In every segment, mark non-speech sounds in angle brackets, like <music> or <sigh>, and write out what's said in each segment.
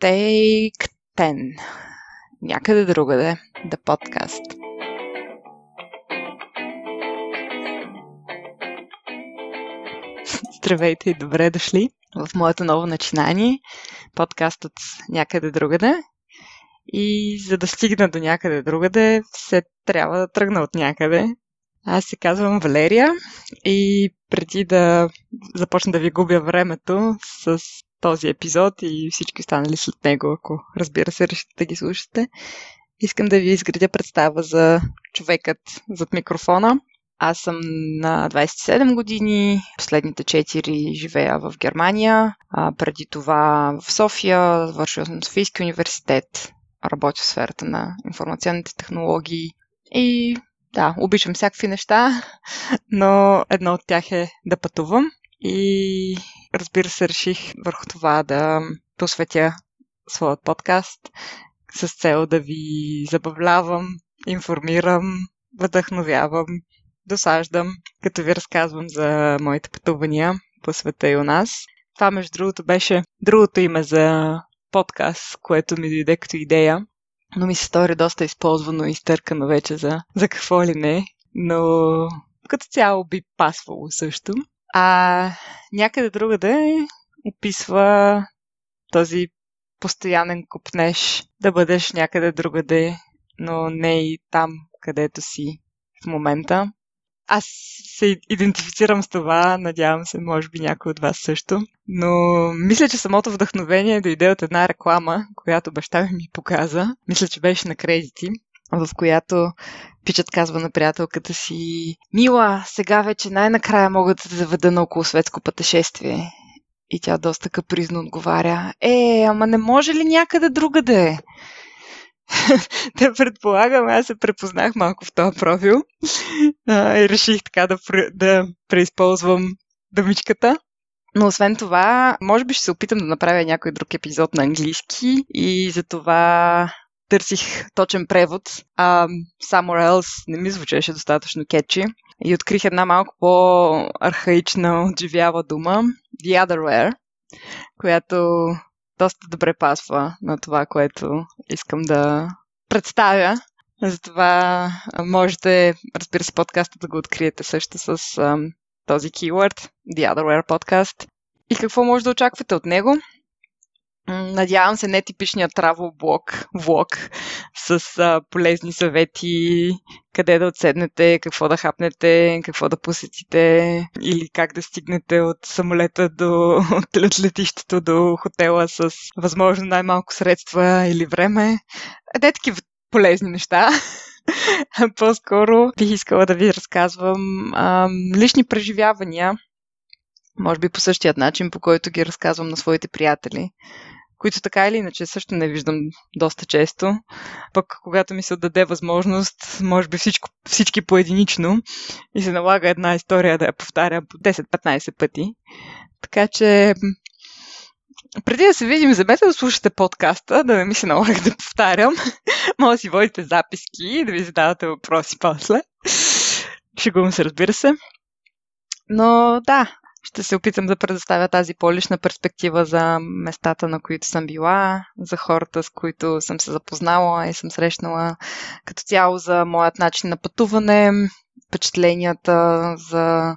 Take 10. Някъде другаде. The podcast. <laughs> Здравейте и добре дошли в моето ново начинание. Подкастът някъде другаде. И за да стигна до някъде другаде, все трябва да тръгна от някъде. Аз се казвам Валерия и преди да започна да ви губя времето с този епизод и всички останали след него, ако разбира се решите да ги слушате, искам да ви изградя представа за човекът зад микрофона. Аз съм на 27 години, последните 4 живея в Германия, а преди това в София, завършила съм Софийски университет, работя в сферата на информационните технологии и да, обичам всякакви неща, <laughs> но едно от тях е да пътувам и разбира се реших върху това да посветя своят подкаст с цел да ви забавлявам, информирам, вдъхновявам, досаждам, като ви разказвам за моите пътувания по света и у нас. Това, между другото, беше другото име за подкаст, което ми дойде като идея, но ми се стори доста използвано и изтъркано вече за, за какво ли не, но като цяло би пасвало също. А някъде другаде описва този постоянен купнеш да бъдеш някъде другаде, но не и там, където си в момента. Аз се идентифицирам с това, надявам се, може би някой от вас също. Но мисля, че самото вдъхновение дойде от една реклама, която баща ми ми показа. Мисля, че беше на кредити, в която пичът казва на приятелката си Мила, сега вече най-накрая мога да те заведа на около светско пътешествие. И тя доста капризно отговаря Е, ама не може ли някъде другаде? <laughs> да предполагам, аз се препознах малко в този профил и реших така да, да преизползвам думичката. Но освен това, може би ще се опитам да направя някой друг епизод на английски и за това търсих точен превод, а Somewhere Else не ми звучеше достатъчно кетчи и открих една малко по-архаична отживява дума The Otherwhere, която доста добре пасва на това, което искам да представя. Затова можете, разбира се, подкаста да го откриете също с um, този keyword, The Otherware Podcast. И какво може да очаквате от него? Надявам се нетипичният travel блог, влог с а, полезни съвети, къде да отседнете, какво да хапнете, какво да посетите или как да стигнете от самолета до <laughs> от летището до хотела с възможно най-малко средства или време. Де такива полезни неща. <laughs> По-скоро бих искала да ви разказвам а, лични преживявания, може би по същия начин, по който ги разказвам на своите приятели които така или иначе също не виждам доста често. Пък когато ми се отдаде възможност, може би всичко, всички поединично и се налага една история да я повтарям по 10-15 пъти. Така че преди да се видим, замете да слушате подкаста, да не ми се налага да повтарям. <laughs> Може да си водите записки и да ви задавате въпроси после. Шегувам се, разбира се. Но да, ще се опитам да предоставя тази по-лична перспектива за местата, на които съм била, за хората, с които съм се запознала и съм срещнала, като цяло за моят начин на пътуване, впечатленията за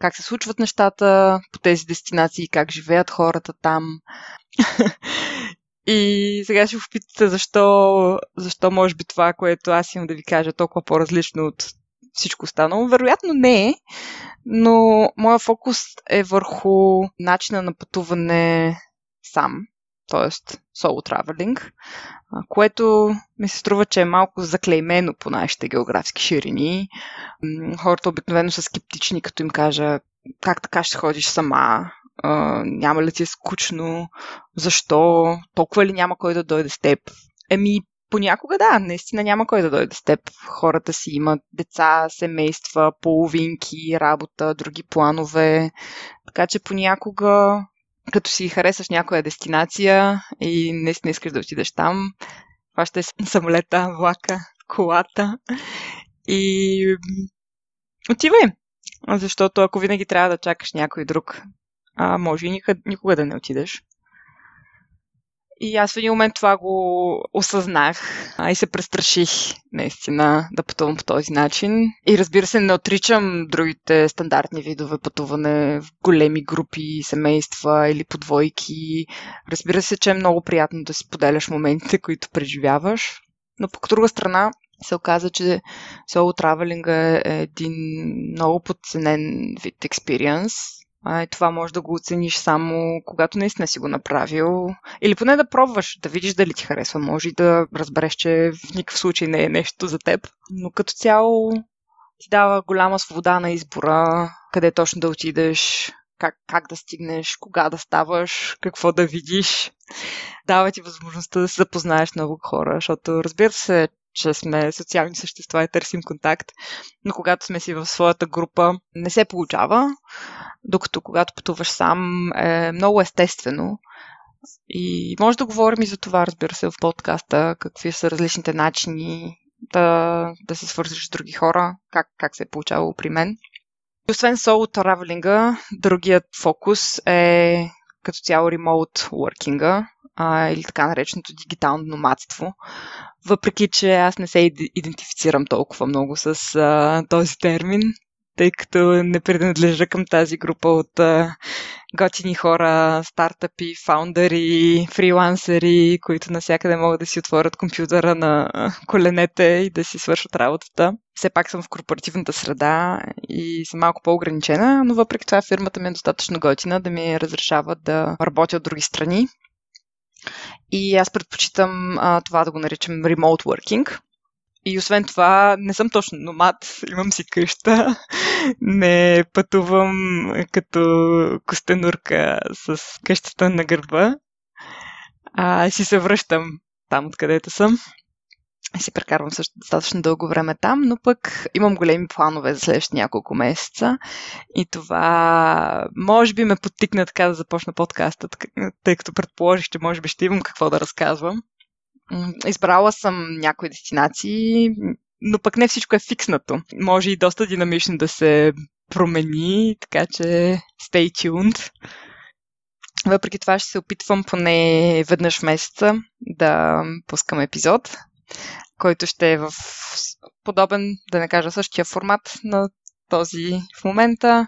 как се случват нещата по тези дестинации, как живеят хората там. <laughs> И сега ще попитате защо, защо може би това, което аз имам да ви кажа, толкова по-различно от всичко останало. Вероятно не е, но моя фокус е върху начина на пътуване сам, т.е. соло травелинг, което ми се струва, че е малко заклеймено по нашите географски ширини. Хората обикновено са скептични, като им кажа как така ще ходиш сама, няма ли ти е скучно, защо, толкова ли няма кой да дойде с теб. Еми, Понякога да, наистина няма кой да дойде с теб. Хората си имат деца, семейства, половинки, работа, други планове. Така че понякога, като си харесаш някоя дестинация и наистина искаш да отидеш там, хващай самолета, влака, колата и отивай. Защото ако винаги трябва да чакаш някой друг, а може и никога, никога да не отидеш. И аз в един момент това го осъзнах а и се престраших наистина да пътувам по този начин. И разбира се, не отричам другите стандартни видове пътуване в големи групи, семейства или по двойки. Разбира се, че е много приятно да си поделяш моментите, които преживяваш. Но по друга страна, се оказа, че соло травелинга е един много подценен вид експириенс. Това може да го оцениш само когато наистина си го направил. Или поне да пробваш, да видиш дали ти харесва. Може и да разбереш, че в никакъв случай не е нещо за теб. Но като цяло ти дава голяма свобода на избора, къде точно да отидеш, как, как да стигнеш, кога да ставаш, какво да видиш. Дава ти възможността да се запознаеш много хора, защото разбира се, че сме социални същества и търсим контакт, но когато сме си в своята група, не се получава, докато когато пътуваш сам е много естествено. И може да говорим и за това, разбира се, в подкаста, какви са различните начини да, да се свързваш с други хора, как, как се е получавало при мен. И освен соло травелинга, другият фокус е като цяло ремоут working а, или така нареченото дигитално номадство. Въпреки, че аз не се идентифицирам толкова много с а, този термин, тъй като не принадлежа към тази група от а, готини хора, стартъпи, фаундъри, фрилансери, които навсякъде могат да си отворят компютъра на коленете и да си свършат работата. Все пак съм в корпоративната среда и съм малко по-ограничена, но въпреки това фирмата ми е достатъчно готина да ми разрешава да работя от други страни. И аз предпочитам а, това да го наричам remote working. И освен това, не съм точно номад, имам си къща, <laughs> не пътувам като костенурка с къщата на гърба, а си се връщам там, откъдето съм си прекарвам също достатъчно дълго време там, но пък имам големи планове за следващите няколко месеца и това може би ме подтикна така да започна подкаста, тъй като предположих, че може би ще имам какво да разказвам. Избрала съм някои дестинации, но пък не всичко е фикснато. Може и доста динамично да се промени, така че stay tuned. Въпреки това ще се опитвам поне веднъж в месеца да пускам епизод който ще е в подобен, да не кажа същия формат на този в момента.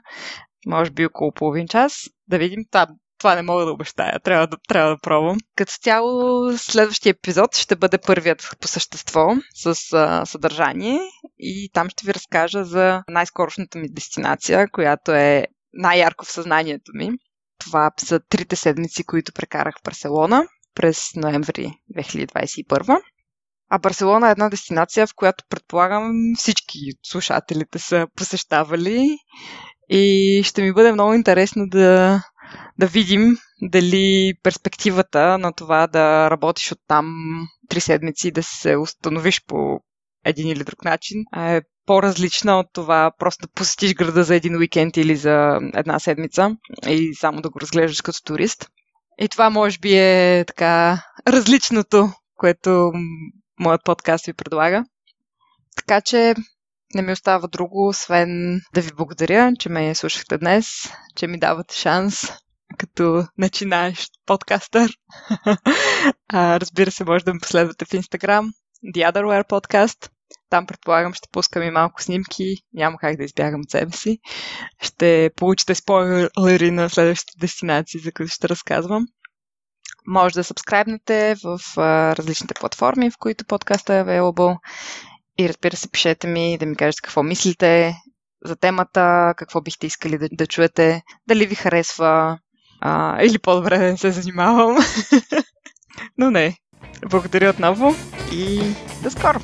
Може би около половин час. Да видим. Това, това не мога да обещая. Трябва да, трябва да пробвам. Като цяло, следващия епизод ще бъде първият по същество с а, съдържание и там ще ви разкажа за най-скорошната ми дестинация, която е най-ярко в съзнанието ми. Това са трите седмици, които прекарах в Барселона през ноември 2021. А Барселона е една дестинация, в която предполагам всички слушателите са посещавали и ще ми бъде много интересно да, да видим дали перспективата на това да работиш от там три седмици и да се установиш по един или друг начин е по-различна от това просто да посетиш града за един уикенд или за една седмица и само да го разглеждаш като турист. И това може би е така различното, което моят подкаст ви предлага. Така че не ми остава друго, освен да ви благодаря, че ме слушахте днес, че ми давате шанс като начинаещ подкастър. <laughs> а, разбира се, може да ме последвате в Instagram, The Otherware Podcast. Там предполагам ще пускам и малко снимки. Няма как да избягам от себе си. Ще получите спойлери на следващите дестинации, за които ще разказвам. Може да сабскрайбнете в а, различните платформи, в които подкаста е available. И разбира се, пишете ми да ми кажете какво мислите за темата, какво бихте искали да, да чуете, дали ви харесва а, или по-добре да не се занимавам. <laughs> Но не. Благодаря отново и до скоро!